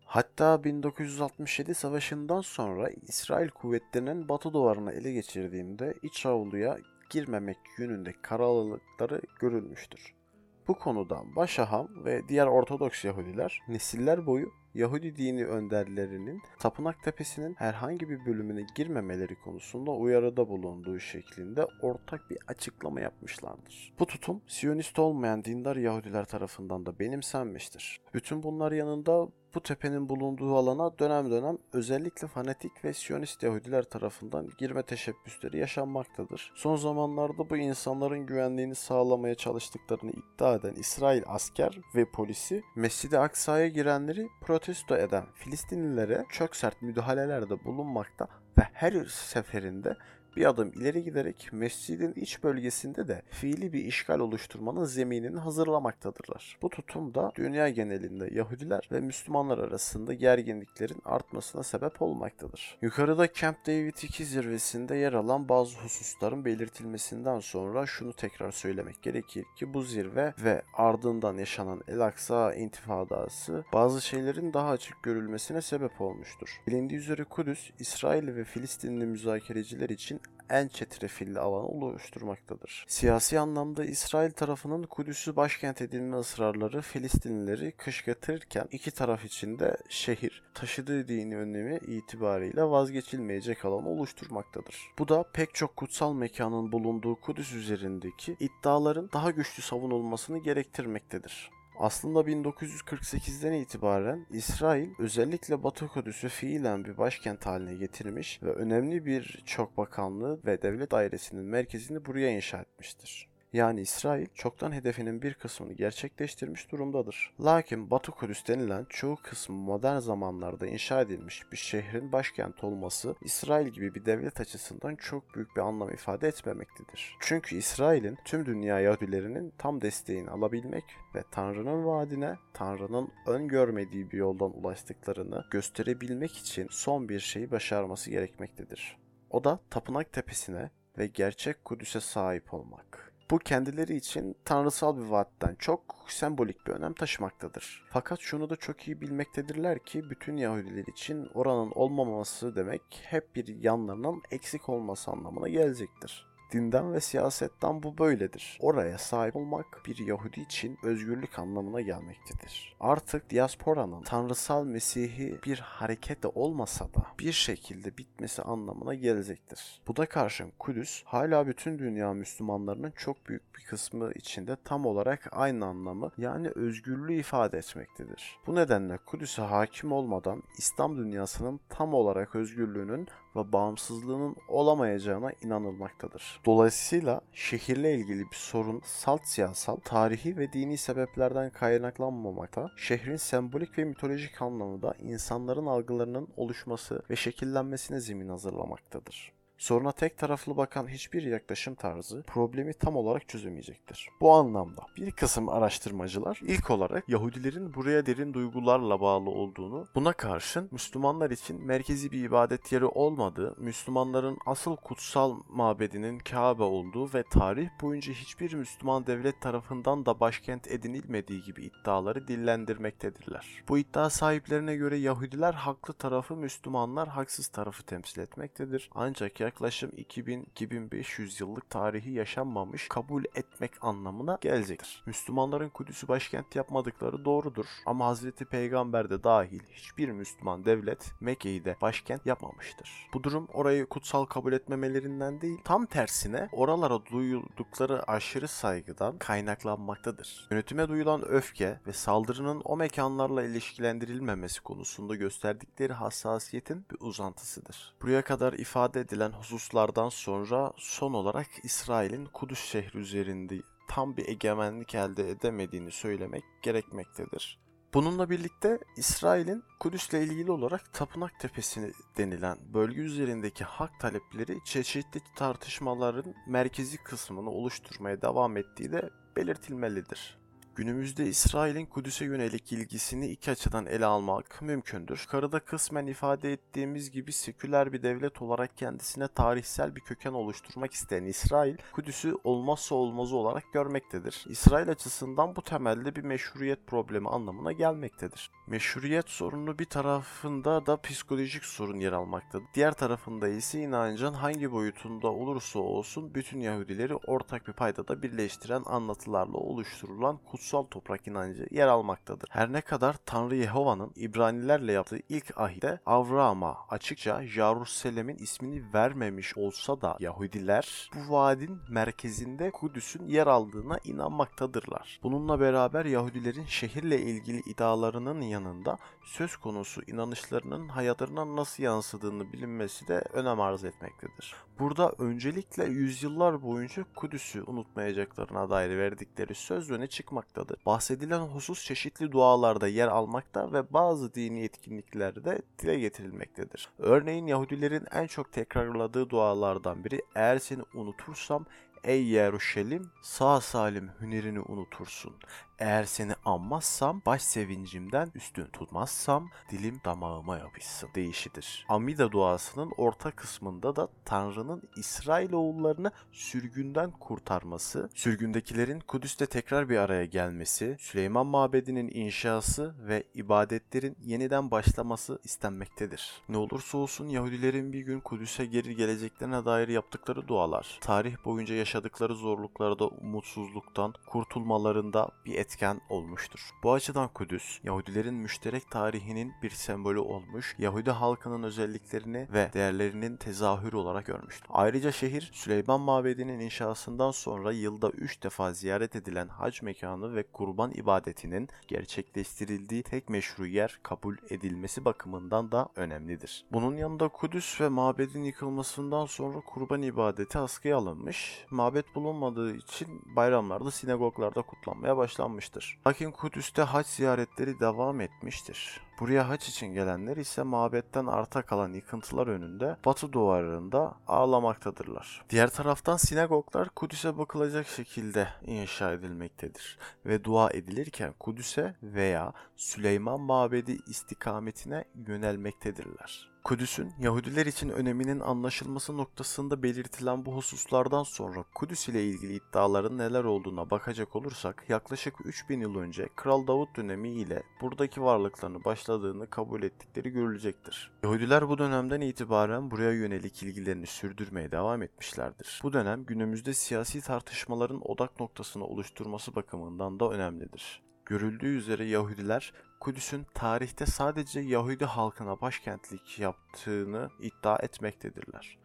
Hatta 1967 savaşından sonra İsrail kuvvetlerinin batı duvarını ele geçirdiğinde iç avluya girmemek yönünde kararlılıkları görülmüştür. Bu konuda Başaham ve diğer Ortodoks Yahudiler nesiller boyu Yahudi dini önderlerinin Tapınak Tepesi'nin herhangi bir bölümüne girmemeleri konusunda uyarıda bulunduğu şeklinde ortak bir açıklama yapmışlardır. Bu tutum Siyonist olmayan dindar Yahudiler tarafından da benimsenmiştir. Bütün bunlar yanında bu tepenin bulunduğu alana dönem dönem özellikle fanatik ve Siyonist Yahudiler tarafından girme teşebbüsleri yaşanmaktadır. Son zamanlarda bu insanların güvenliğini sağlamaya çalıştıklarını iddia eden İsrail asker ve polisi Mescid-i Aksa'ya girenleri protesto eden Filistinlilere çok sert müdahalelerde bulunmakta ve her seferinde bir adım ileri giderek mescidin iç bölgesinde de fiili bir işgal oluşturmanın zeminini hazırlamaktadırlar. Bu tutum da dünya genelinde Yahudiler ve Müslümanlar arasında gerginliklerin artmasına sebep olmaktadır. Yukarıda Camp David 2 zirvesinde yer alan bazı hususların belirtilmesinden sonra şunu tekrar söylemek gerekir ki bu zirve ve ardından yaşanan El Aksa intifadası bazı şeylerin daha açık görülmesine sebep olmuştur. Bilindiği üzere Kudüs, İsrail ve Filistinli müzakereciler için en çetrefilli alanı oluşturmaktadır. Siyasi anlamda İsrail tarafının Kudüs'ü başkent edinme ısrarları Filistinlileri kışkırtırken iki taraf için de şehir taşıdığı dini önlemi itibariyle vazgeçilmeyecek alan oluşturmaktadır. Bu da pek çok kutsal mekanın bulunduğu Kudüs üzerindeki iddiaların daha güçlü savunulmasını gerektirmektedir. Aslında 1948'den itibaren İsrail özellikle Batı Kudüs'ü fiilen bir başkent haline getirmiş ve önemli bir çok bakanlığı ve devlet dairesinin merkezini buraya inşa etmiştir. Yani İsrail çoktan hedefinin bir kısmını gerçekleştirmiş durumdadır. Lakin Batı Kudüs denilen çoğu kısmı modern zamanlarda inşa edilmiş bir şehrin başkent olması İsrail gibi bir devlet açısından çok büyük bir anlam ifade etmemektedir. Çünkü İsrail'in tüm dünya Yahudilerinin tam desteğini alabilmek ve Tanrı'nın vaadine Tanrı'nın öngörmediği bir yoldan ulaştıklarını gösterebilmek için son bir şeyi başarması gerekmektedir. O da tapınak tepesine ve gerçek Kudüs'e sahip olmak. Bu kendileri için tanrısal bir vaatten çok sembolik bir önem taşımaktadır. Fakat şunu da çok iyi bilmektedirler ki bütün Yahudiler için oranın olmaması demek hep bir yanlarının eksik olması anlamına gelecektir. Dinden ve siyasetten bu böyledir. Oraya sahip olmak bir Yahudi için özgürlük anlamına gelmektedir. Artık diasporanın tanrısal Mesih'i bir hareketle olmasa da bir şekilde bitmesi anlamına gelecektir. Bu da karşın Kudüs hala bütün dünya Müslümanlarının çok büyük bir kısmı içinde tam olarak aynı anlamı yani özgürlüğü ifade etmektedir. Bu nedenle Kudüs'e hakim olmadan İslam dünyasının tam olarak özgürlüğünün ve bağımsızlığının olamayacağına inanılmaktadır. Dolayısıyla şehirle ilgili bir sorun salt siyasal, tarihi ve dini sebeplerden kaynaklanmamakta, şehrin sembolik ve mitolojik anlamı da insanların algılarının oluşması ve şekillenmesine zemin hazırlamaktadır. Soruna tek taraflı bakan hiçbir yaklaşım tarzı problemi tam olarak çözemeyecektir. Bu anlamda bir kısım araştırmacılar ilk olarak Yahudilerin buraya derin duygularla bağlı olduğunu, buna karşın Müslümanlar için merkezi bir ibadet yeri olmadığı, Müslümanların asıl kutsal mabedinin Kabe olduğu ve tarih boyunca hiçbir Müslüman devlet tarafından da başkent edinilmediği gibi iddiaları dillendirmektedirler. Bu iddia sahiplerine göre Yahudiler haklı tarafı, Müslümanlar haksız tarafı temsil etmektedir. Ancak yaklaşım 2000-2500 yıllık tarihi yaşanmamış kabul etmek anlamına gelecektir. Müslümanların Kudüs'ü başkent yapmadıkları doğrudur ama Hazreti Peygamber de dahil hiçbir Müslüman devlet Mekke'yi de başkent yapmamıştır. Bu durum orayı kutsal kabul etmemelerinden değil, tam tersine oralara duydukları aşırı saygıdan kaynaklanmaktadır. Yönetime duyulan öfke ve saldırının o mekanlarla ilişkilendirilmemesi konusunda gösterdikleri hassasiyetin bir uzantısıdır. Buraya kadar ifade edilen hususlardan sonra son olarak İsrail'in Kudüs şehri üzerinde tam bir egemenlik elde edemediğini söylemek gerekmektedir. Bununla birlikte İsrail'in Kudüs'le ilgili olarak Tapınak Tepesi denilen bölge üzerindeki hak talepleri çeşitli tartışmaların merkezi kısmını oluşturmaya devam ettiği de belirtilmelidir. Günümüzde İsrail'in Kudüs'e yönelik ilgisini iki açıdan ele almak mümkündür. Yukarıda kısmen ifade ettiğimiz gibi seküler bir devlet olarak kendisine tarihsel bir köken oluşturmak isteyen İsrail, Kudüs'ü olmazsa olmazı olarak görmektedir. İsrail açısından bu temelde bir meşruiyet problemi anlamına gelmektedir. Meşruiyet sorunu bir tarafında da psikolojik sorun yer almaktadır. Diğer tarafında ise inancın hangi boyutunda olursa olsun bütün Yahudileri ortak bir paydada birleştiren anlatılarla oluşturulan kutsal kutsal toprak inancı yer almaktadır. Her ne kadar Tanrı Yehova'nın İbranilerle yaptığı ilk ahide Avraam'a açıkça Jerusalem'in ismini vermemiş olsa da Yahudiler bu vaadin merkezinde Kudüs'ün yer aldığına inanmaktadırlar. Bununla beraber Yahudilerin şehirle ilgili iddialarının yanında söz konusu inanışlarının hayatlarına nasıl yansıdığını bilinmesi de önem arz etmektedir. Burada öncelikle yüzyıllar boyunca Kudüs'ü unutmayacaklarına dair verdikleri söz öne çıkmaktadır. Bahsedilen husus çeşitli dualarda yer almakta ve bazı dini etkinliklerde dile getirilmektedir. Örneğin Yahudilerin en çok tekrarladığı dualardan biri eğer seni unutursam ey Yeruşalim sağ salim hünerini unutursun. Eğer seni anmazsam, baş sevincimden üstün tutmazsam dilim damağıma yapışsın deyişidir. Amida duasının orta kısmında da Tanrı'nın İsrailoğullarını sürgünden kurtarması, sürgündekilerin Kudüs'te tekrar bir araya gelmesi, Süleyman Mabedi'nin inşası ve ibadetlerin yeniden başlaması istenmektedir. Ne olursa olsun Yahudilerin bir gün Kudüs'e geri geleceklerine dair yaptıkları dualar, tarih boyunca yaşadıkları zorluklarda umutsuzluktan kurtulmalarında bir etken olmuştur. Bu açıdan Kudüs, Yahudilerin müşterek tarihinin bir sembolü olmuş, Yahudi halkının özelliklerini ve değerlerinin tezahürü olarak görmüştür. Ayrıca şehir, Süleyman Mabedi'nin inşasından sonra yılda 3 defa ziyaret edilen hac mekanı ve kurban ibadetinin gerçekleştirildiği tek meşru yer kabul edilmesi bakımından da önemlidir. Bunun yanında Kudüs ve mabedin yıkılmasından sonra kurban ibadeti askıya alınmış, mabet bulunmadığı için bayramlarda sinagoglarda kutlanmaya başlanmıştır. Lakin Kudüs'te hac ziyaretleri devam etmiştir. Buraya haç için gelenler ise mabetten arta kalan yıkıntılar önünde batı duvarında ağlamaktadırlar. Diğer taraftan sinagoglar Kudüs'e bakılacak şekilde inşa edilmektedir ve dua edilirken Kudüs'e veya Süleyman Mabedi istikametine yönelmektedirler. Kudüs'ün Yahudiler için öneminin anlaşılması noktasında belirtilen bu hususlardan sonra Kudüs ile ilgili iddiaların neler olduğuna bakacak olursak yaklaşık 3000 yıl önce Kral Davut dönemi ile buradaki varlıklarını başladığını kabul ettikleri görülecektir. Yahudiler bu dönemden itibaren buraya yönelik ilgilerini sürdürmeye devam etmişlerdir. Bu dönem günümüzde siyasi tartışmaların odak noktasını oluşturması bakımından da önemlidir. Görüldüğü üzere Yahudiler Kudüs'ün tarihte sadece Yahudi halkına başkentlik yaptığını iddia etmektedirler.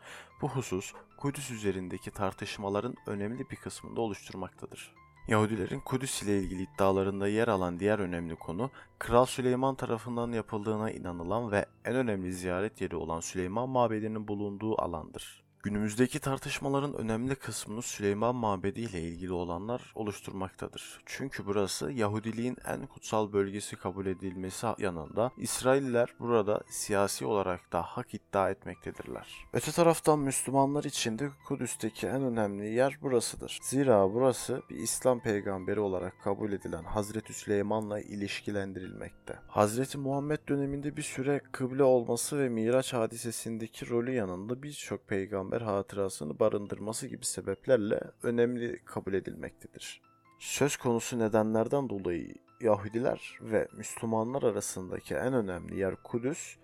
Bu husus Kudüs üzerindeki tartışmaların önemli bir kısmını oluşturmaktadır. Yahudilerin Kudüs ile ilgili iddialarında yer alan diğer önemli konu, Kral Süleyman tarafından yapıldığına inanılan ve en önemli ziyaret yeri olan Süleyman Mabedi'nin bulunduğu alandır. Günümüzdeki tartışmaların önemli kısmını Süleyman Mabedi ile ilgili olanlar oluşturmaktadır. Çünkü burası Yahudiliğin en kutsal bölgesi kabul edilmesi yanında İsrailler burada siyasi olarak da hak iddia etmektedirler. Öte taraftan Müslümanlar için de Kudüs'teki en önemli yer burasıdır. Zira burası bir İslam peygamberi olarak kabul edilen Hazreti Süleyman'la ilişkilendirilmekte. Hazreti Muhammed döneminde bir süre kıble olması ve Miraç hadisesindeki rolü yanında birçok peygamber peygamber hatırasını barındırması gibi sebeplerle önemli kabul edilmektedir. Söz konusu nedenlerden dolayı Yahudiler ve Müslümanlar arasındaki en önemli yer Kudüs,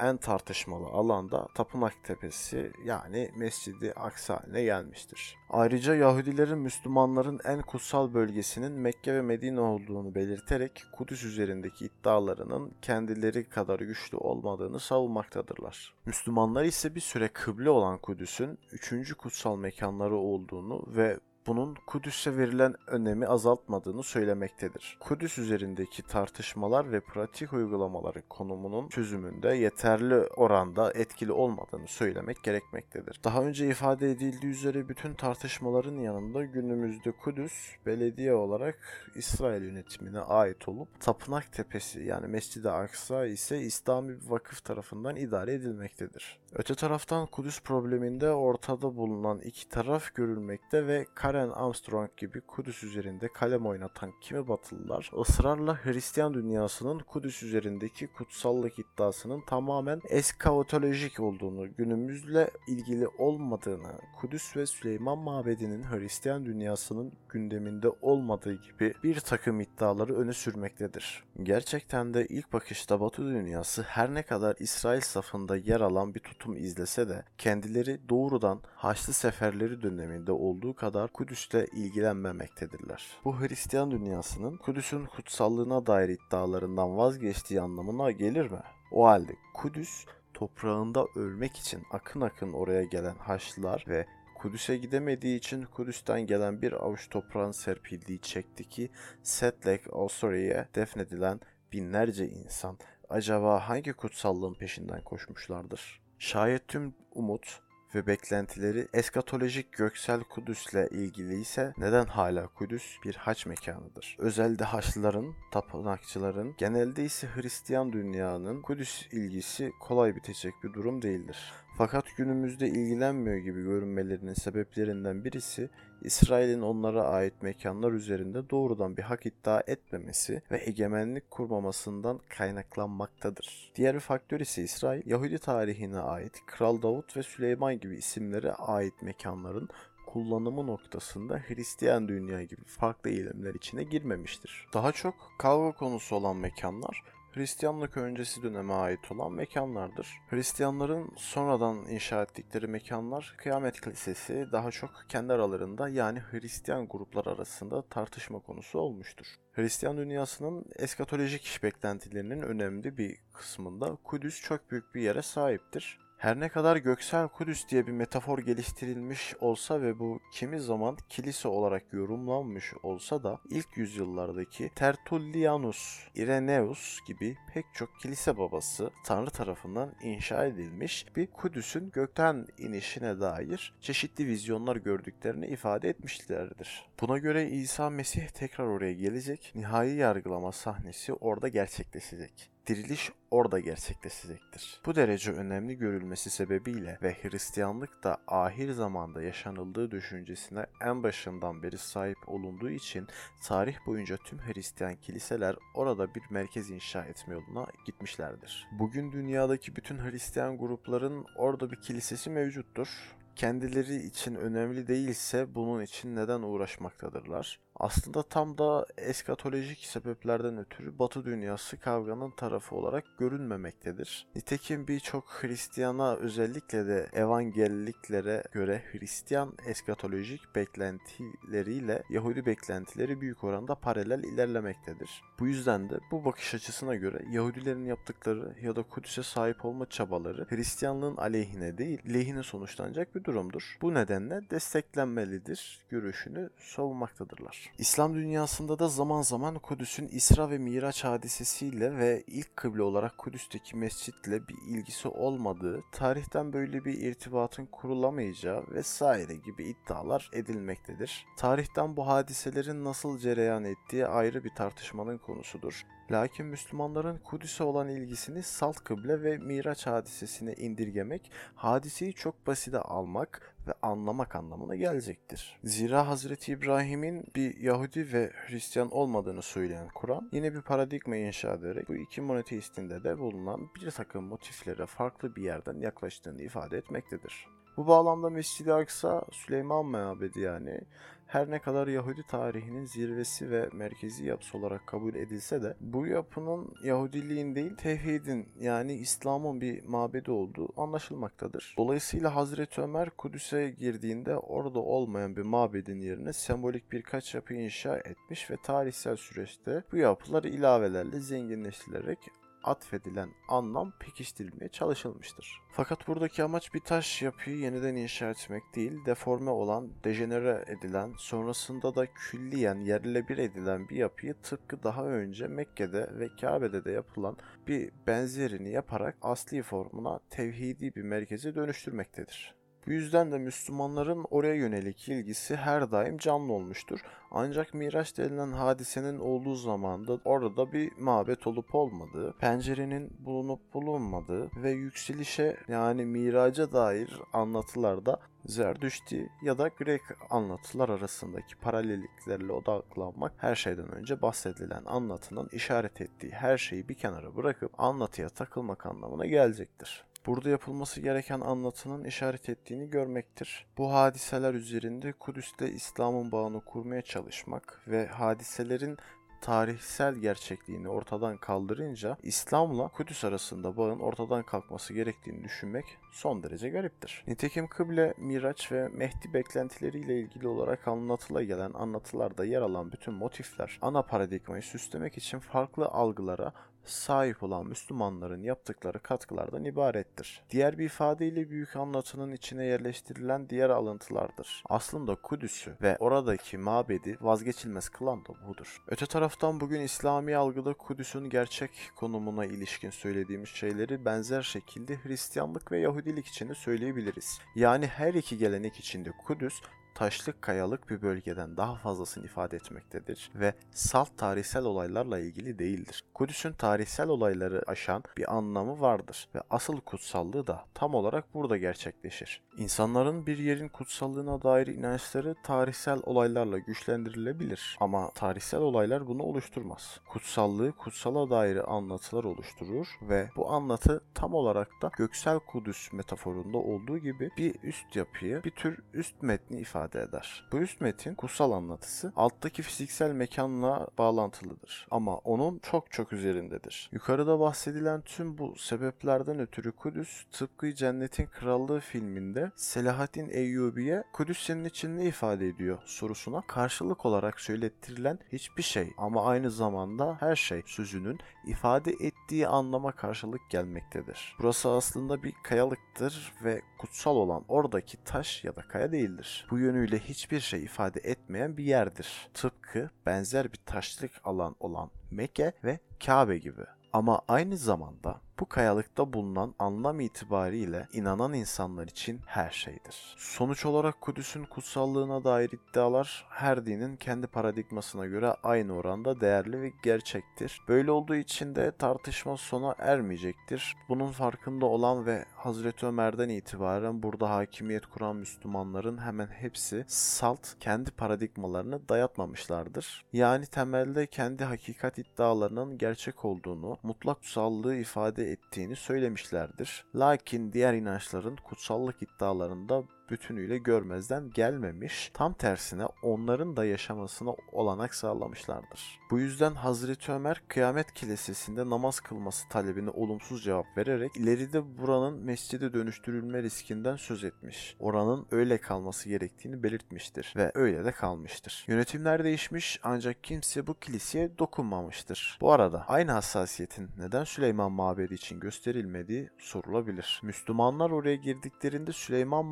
en tartışmalı alanda Tapınak Tepesi yani Mescidi Aksa haline gelmiştir. Ayrıca Yahudilerin Müslümanların en kutsal bölgesinin Mekke ve Medine olduğunu belirterek Kudüs üzerindeki iddialarının kendileri kadar güçlü olmadığını savunmaktadırlar. Müslümanlar ise bir süre kıble olan Kudüs'ün üçüncü kutsal mekanları olduğunu ve bunun Kudüs'e verilen önemi azaltmadığını söylemektedir. Kudüs üzerindeki tartışmalar ve pratik uygulamaların konumunun çözümünde yeterli oranda etkili olmadığını söylemek gerekmektedir. Daha önce ifade edildiği üzere bütün tartışmaların yanında günümüzde Kudüs belediye olarak İsrail yönetimine ait olup Tapınak Tepesi yani Mescid-i Aksa ise İslami bir vakıf tarafından idare edilmektedir. Öte taraftan Kudüs probleminde ortada bulunan iki taraf görülmekte ve Karen Armstrong gibi Kudüs üzerinde kalem oynatan kimi batılılar ısrarla Hristiyan dünyasının Kudüs üzerindeki kutsallık iddiasının tamamen eskatolojik olduğunu, günümüzle ilgili olmadığını, Kudüs ve Süleyman Mabedi'nin Hristiyan dünyasının gündeminde olmadığı gibi bir takım iddiaları öne sürmektedir. Gerçekten de ilk bakışta Batı dünyası her ne kadar İsrail safında yer alan bir tutum izlese de kendileri doğrudan Haçlı Seferleri döneminde olduğu kadar Kudüs'le ilgilenmemektedirler. Bu Hristiyan dünyasının Kudüs'ün kutsallığına dair iddialarından vazgeçtiği anlamına gelir mi? O halde Kudüs toprağında ölmek için akın akın oraya gelen Haçlılar ve Kudüs'e gidemediği için Kudüs'ten gelen bir avuç toprağın serpildiği çekteki Set Lake Osori'ye defnedilen binlerce insan acaba hangi kutsallığın peşinden koşmuşlardır? Şayet tüm umut ve beklentileri eskatolojik göksel Kudüs'le ilgili ise neden hala Kudüs bir haç mekanıdır? Özelde Haçlıların, tapınakçıların, genelde ise Hristiyan dünyanın Kudüs ilgisi kolay bitecek bir durum değildir. Fakat günümüzde ilgilenmiyor gibi görünmelerinin sebeplerinden birisi İsrail'in onlara ait mekanlar üzerinde doğrudan bir hak iddia etmemesi ve egemenlik kurmamasından kaynaklanmaktadır. Diğer bir faktör ise İsrail, Yahudi tarihine ait Kral Davut ve Süleyman gibi isimlere ait mekanların kullanımı noktasında Hristiyan dünya gibi farklı eğilimler içine girmemiştir. Daha çok kavga konusu olan mekanlar Hristiyanlık öncesi döneme ait olan mekanlardır. Hristiyanların sonradan inşa ettikleri mekanlar Kıyamet Kilisesi daha çok kendi aralarında yani Hristiyan gruplar arasında tartışma konusu olmuştur. Hristiyan dünyasının eskatolojik beklentilerinin önemli bir kısmında Kudüs çok büyük bir yere sahiptir. Her ne kadar göksel Kudüs diye bir metafor geliştirilmiş olsa ve bu kimi zaman kilise olarak yorumlanmış olsa da ilk yüzyıllardaki Tertullianus, Irenaeus gibi pek çok kilise babası Tanrı tarafından inşa edilmiş bir Kudüs'ün gökten inişine dair çeşitli vizyonlar gördüklerini ifade etmişlerdir. Buna göre İsa Mesih tekrar oraya gelecek, nihai yargılama sahnesi orada gerçekleşecek diriliş orada gerçekleşecektir. Bu derece önemli görülmesi sebebiyle ve Hristiyanlık da ahir zamanda yaşanıldığı düşüncesine en başından beri sahip olunduğu için tarih boyunca tüm Hristiyan kiliseler orada bir merkez inşa etme yoluna gitmişlerdir. Bugün dünyadaki bütün Hristiyan grupların orada bir kilisesi mevcuttur kendileri için önemli değilse bunun için neden uğraşmaktadırlar? Aslında tam da eskatolojik sebeplerden ötürü Batı dünyası kavganın tarafı olarak görünmemektedir. Nitekim birçok Hristiyana özellikle de evangelliklere göre Hristiyan eskatolojik beklentileriyle Yahudi beklentileri büyük oranda paralel ilerlemektedir. Bu yüzden de bu bakış açısına göre Yahudilerin yaptıkları ya da Kudüs'e sahip olma çabaları Hristiyanlığın aleyhine değil, lehine sonuçlanacak bir durumdur. Bu nedenle desteklenmelidir görüşünü savunmaktadırlar. İslam dünyasında da zaman zaman Kudüs'ün İsra ve Miraç hadisesiyle ve ilk kıble olarak Kudüs'teki mescitle bir ilgisi olmadığı, tarihten böyle bir irtibatın kurulamayacağı vesaire gibi iddialar edilmektedir. Tarihten bu hadiselerin nasıl cereyan ettiği ayrı bir tartışmanın konusudur. Lakin Müslümanların Kudüs'e olan ilgisini salt kıble ve Miraç hadisesine indirgemek, hadiseyi çok basite almak ve anlamak anlamına gelecektir. Zira Hazreti İbrahim'in bir Yahudi ve Hristiyan olmadığını söyleyen Kur'an yine bir paradigma inşa ederek bu iki monoteistinde de bulunan bir takım motiflere farklı bir yerden yaklaştığını ifade etmektedir. Bu bağlamda Mescid-i Aksa, Süleyman Mabedi yani her ne kadar Yahudi tarihinin zirvesi ve merkezi yapısı olarak kabul edilse de bu yapının Yahudiliğin değil tevhidin yani İslam'ın bir mabedi olduğu anlaşılmaktadır. Dolayısıyla Hazreti Ömer Kudüs'e girdiğinde orada olmayan bir mabedin yerine sembolik birkaç yapı inşa etmiş ve tarihsel süreçte bu yapılar ilavelerle zenginleştirilerek atfedilen anlam pekiştirilmeye çalışılmıştır. Fakat buradaki amaç bir taş yapıyı yeniden inşa etmek değil, deforme olan, dejenere edilen, sonrasında da külliyen yerle bir edilen bir yapıyı tıpkı daha önce Mekke'de ve Kabe'de de yapılan bir benzerini yaparak asli formuna tevhidi bir merkeze dönüştürmektedir. Bu yüzden de Müslümanların oraya yönelik ilgisi her daim canlı olmuştur. Ancak Miraç denilen hadisenin olduğu zamanda orada bir mabet olup olmadığı, pencerenin bulunup bulunmadığı ve yükselişe yani miraca dair anlatılarda Zerdüşti ya da Grek anlatılar arasındaki paralelliklerle odaklanmak her şeyden önce bahsedilen anlatının işaret ettiği her şeyi bir kenara bırakıp anlatıya takılmak anlamına gelecektir burada yapılması gereken anlatının işaret ettiğini görmektir. Bu hadiseler üzerinde Kudüs'te İslam'ın bağını kurmaya çalışmak ve hadiselerin tarihsel gerçekliğini ortadan kaldırınca İslam'la Kudüs arasında bağın ortadan kalkması gerektiğini düşünmek son derece gariptir. Nitekim kıble, miraç ve Mehdi beklentileriyle ilgili olarak anlatıla gelen anlatılarda yer alan bütün motifler ana paradigmayı süslemek için farklı algılara sahip olan Müslümanların yaptıkları katkılardan ibarettir. Diğer bir ifadeyle büyük anlatının içine yerleştirilen diğer alıntılardır. Aslında Kudüs'ü ve oradaki mabedi vazgeçilmez kılan da budur. Öte taraftan bugün İslami algıda Kudüs'ün gerçek konumuna ilişkin söylediğimiz şeyleri benzer şekilde Hristiyanlık ve Yahudilik için de söyleyebiliriz. Yani her iki gelenek içinde Kudüs taşlık kayalık bir bölgeden daha fazlasını ifade etmektedir ve salt tarihsel olaylarla ilgili değildir. Kudüs'ün tarihsel olayları aşan bir anlamı vardır ve asıl kutsallığı da tam olarak burada gerçekleşir. İnsanların bir yerin kutsallığına dair inançları tarihsel olaylarla güçlendirilebilir ama tarihsel olaylar bunu oluşturmaz. Kutsallığı kutsala dair anlatılar oluşturur ve bu anlatı tam olarak da göksel Kudüs metaforunda olduğu gibi bir üst yapıyı, bir tür üst metni ifade eder. Bu üst metin kutsal anlatısı alttaki fiziksel mekanla bağlantılıdır ama onun çok çok üzerindedir. Yukarıda bahsedilen tüm bu sebeplerden ötürü Kudüs tıpkı Cennetin Krallığı filminde Selahaddin Eyyubi'ye Kudüs senin için ne ifade ediyor sorusuna karşılık olarak söylettirilen hiçbir şey ama aynı zamanda her şey sözünün ifade ettiği anlama karşılık gelmektedir. Burası aslında bir kayalıktır ve kutsal olan oradaki taş ya da kaya değildir. Bu yönüyle hiçbir şey ifade etmeyen bir yerdir. Tıpkı benzer bir taşlık alan olan Mekke ve Kabe gibi. Ama aynı zamanda bu kayalıkta bulunan anlam itibariyle inanan insanlar için her şeydir. Sonuç olarak Kudüs'ün kutsallığına dair iddialar her dinin kendi paradigmasına göre aynı oranda değerli ve gerçektir. Böyle olduğu için de tartışma sona ermeyecektir. Bunun farkında olan ve Hazreti Ömer'den itibaren burada hakimiyet kuran Müslümanların hemen hepsi salt kendi paradigmalarını dayatmamışlardır. Yani temelde kendi hakikat iddialarının gerçek olduğunu, mutlak kutsallığı ifade ettiğini söylemişlerdir. Lakin diğer inançların kutsallık iddialarında bütünüyle görmezden gelmemiş, tam tersine onların da yaşamasına olanak sağlamışlardır. Bu yüzden Hazreti Ömer kıyamet kilisesinde namaz kılması talebine olumsuz cevap vererek ileride buranın mescide dönüştürülme riskinden söz etmiş. Oranın öyle kalması gerektiğini belirtmiştir ve öyle de kalmıştır. Yönetimler değişmiş ancak kimse bu kiliseye dokunmamıştır. Bu arada aynı hassasiyetin neden Süleyman Mabedi için gösterilmediği sorulabilir. Müslümanlar oraya girdiklerinde Süleyman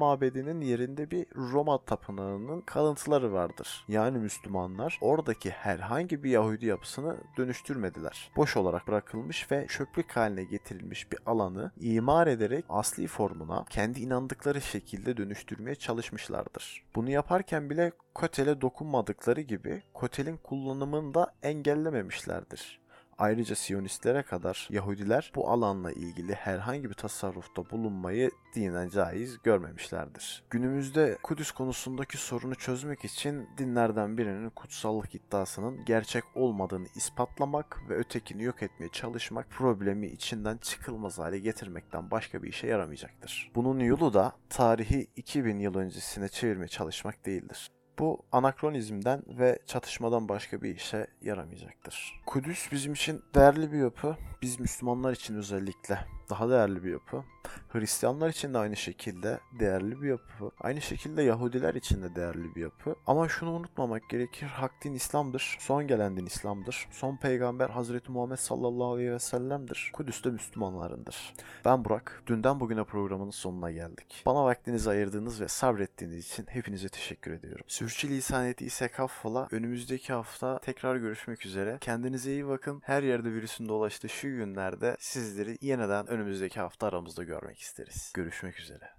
Mabedi'nin yerinde bir Roma tapınağının kalıntıları vardır. Yani Müslümanlar oradaki herhangi bir Yahudi yapısını dönüştürmediler. Boş olarak bırakılmış ve çöplük haline getirilmiş bir alanı imar ederek asli formuna kendi inandıkları şekilde dönüştürmeye çalışmışlardır. Bunu yaparken bile Kotel'e dokunmadıkları gibi Kotel'in kullanımını da engellememişlerdir. Ayrıca Siyonistlere kadar Yahudiler bu alanla ilgili herhangi bir tasarrufta bulunmayı dinen caiz görmemişlerdir. Günümüzde Kudüs konusundaki sorunu çözmek için dinlerden birinin kutsallık iddiasının gerçek olmadığını ispatlamak ve ötekini yok etmeye çalışmak problemi içinden çıkılmaz hale getirmekten başka bir işe yaramayacaktır. Bunun yolu da tarihi 2000 yıl öncesine çevirmeye çalışmak değildir. Bu anakronizmden ve çatışmadan başka bir işe yaramayacaktır. Kudüs bizim için değerli bir yapı. Biz Müslümanlar için özellikle daha değerli bir yapı. Hristiyanlar için de aynı şekilde değerli bir yapı. Aynı şekilde Yahudiler için de değerli bir yapı. Ama şunu unutmamak gerekir. Hak din İslam'dır. Son gelen din İslam'dır. Son peygamber Hazreti Muhammed sallallahu aleyhi ve sellem'dir. Kudüs de Müslümanlarındır. Ben Burak. Dünden bugüne programının sonuna geldik. Bana vaktinizi ayırdığınız ve sabrettiğiniz için hepinize teşekkür ediyorum. Sürçülisan ettiysek affola. Önümüzdeki hafta tekrar görüşmek üzere. Kendinize iyi bakın. Her yerde virüsün dolaştığı şu günlerde sizleri yeniden önümüzdeki hafta aramızda görmek isteriz. Görüşmek üzere.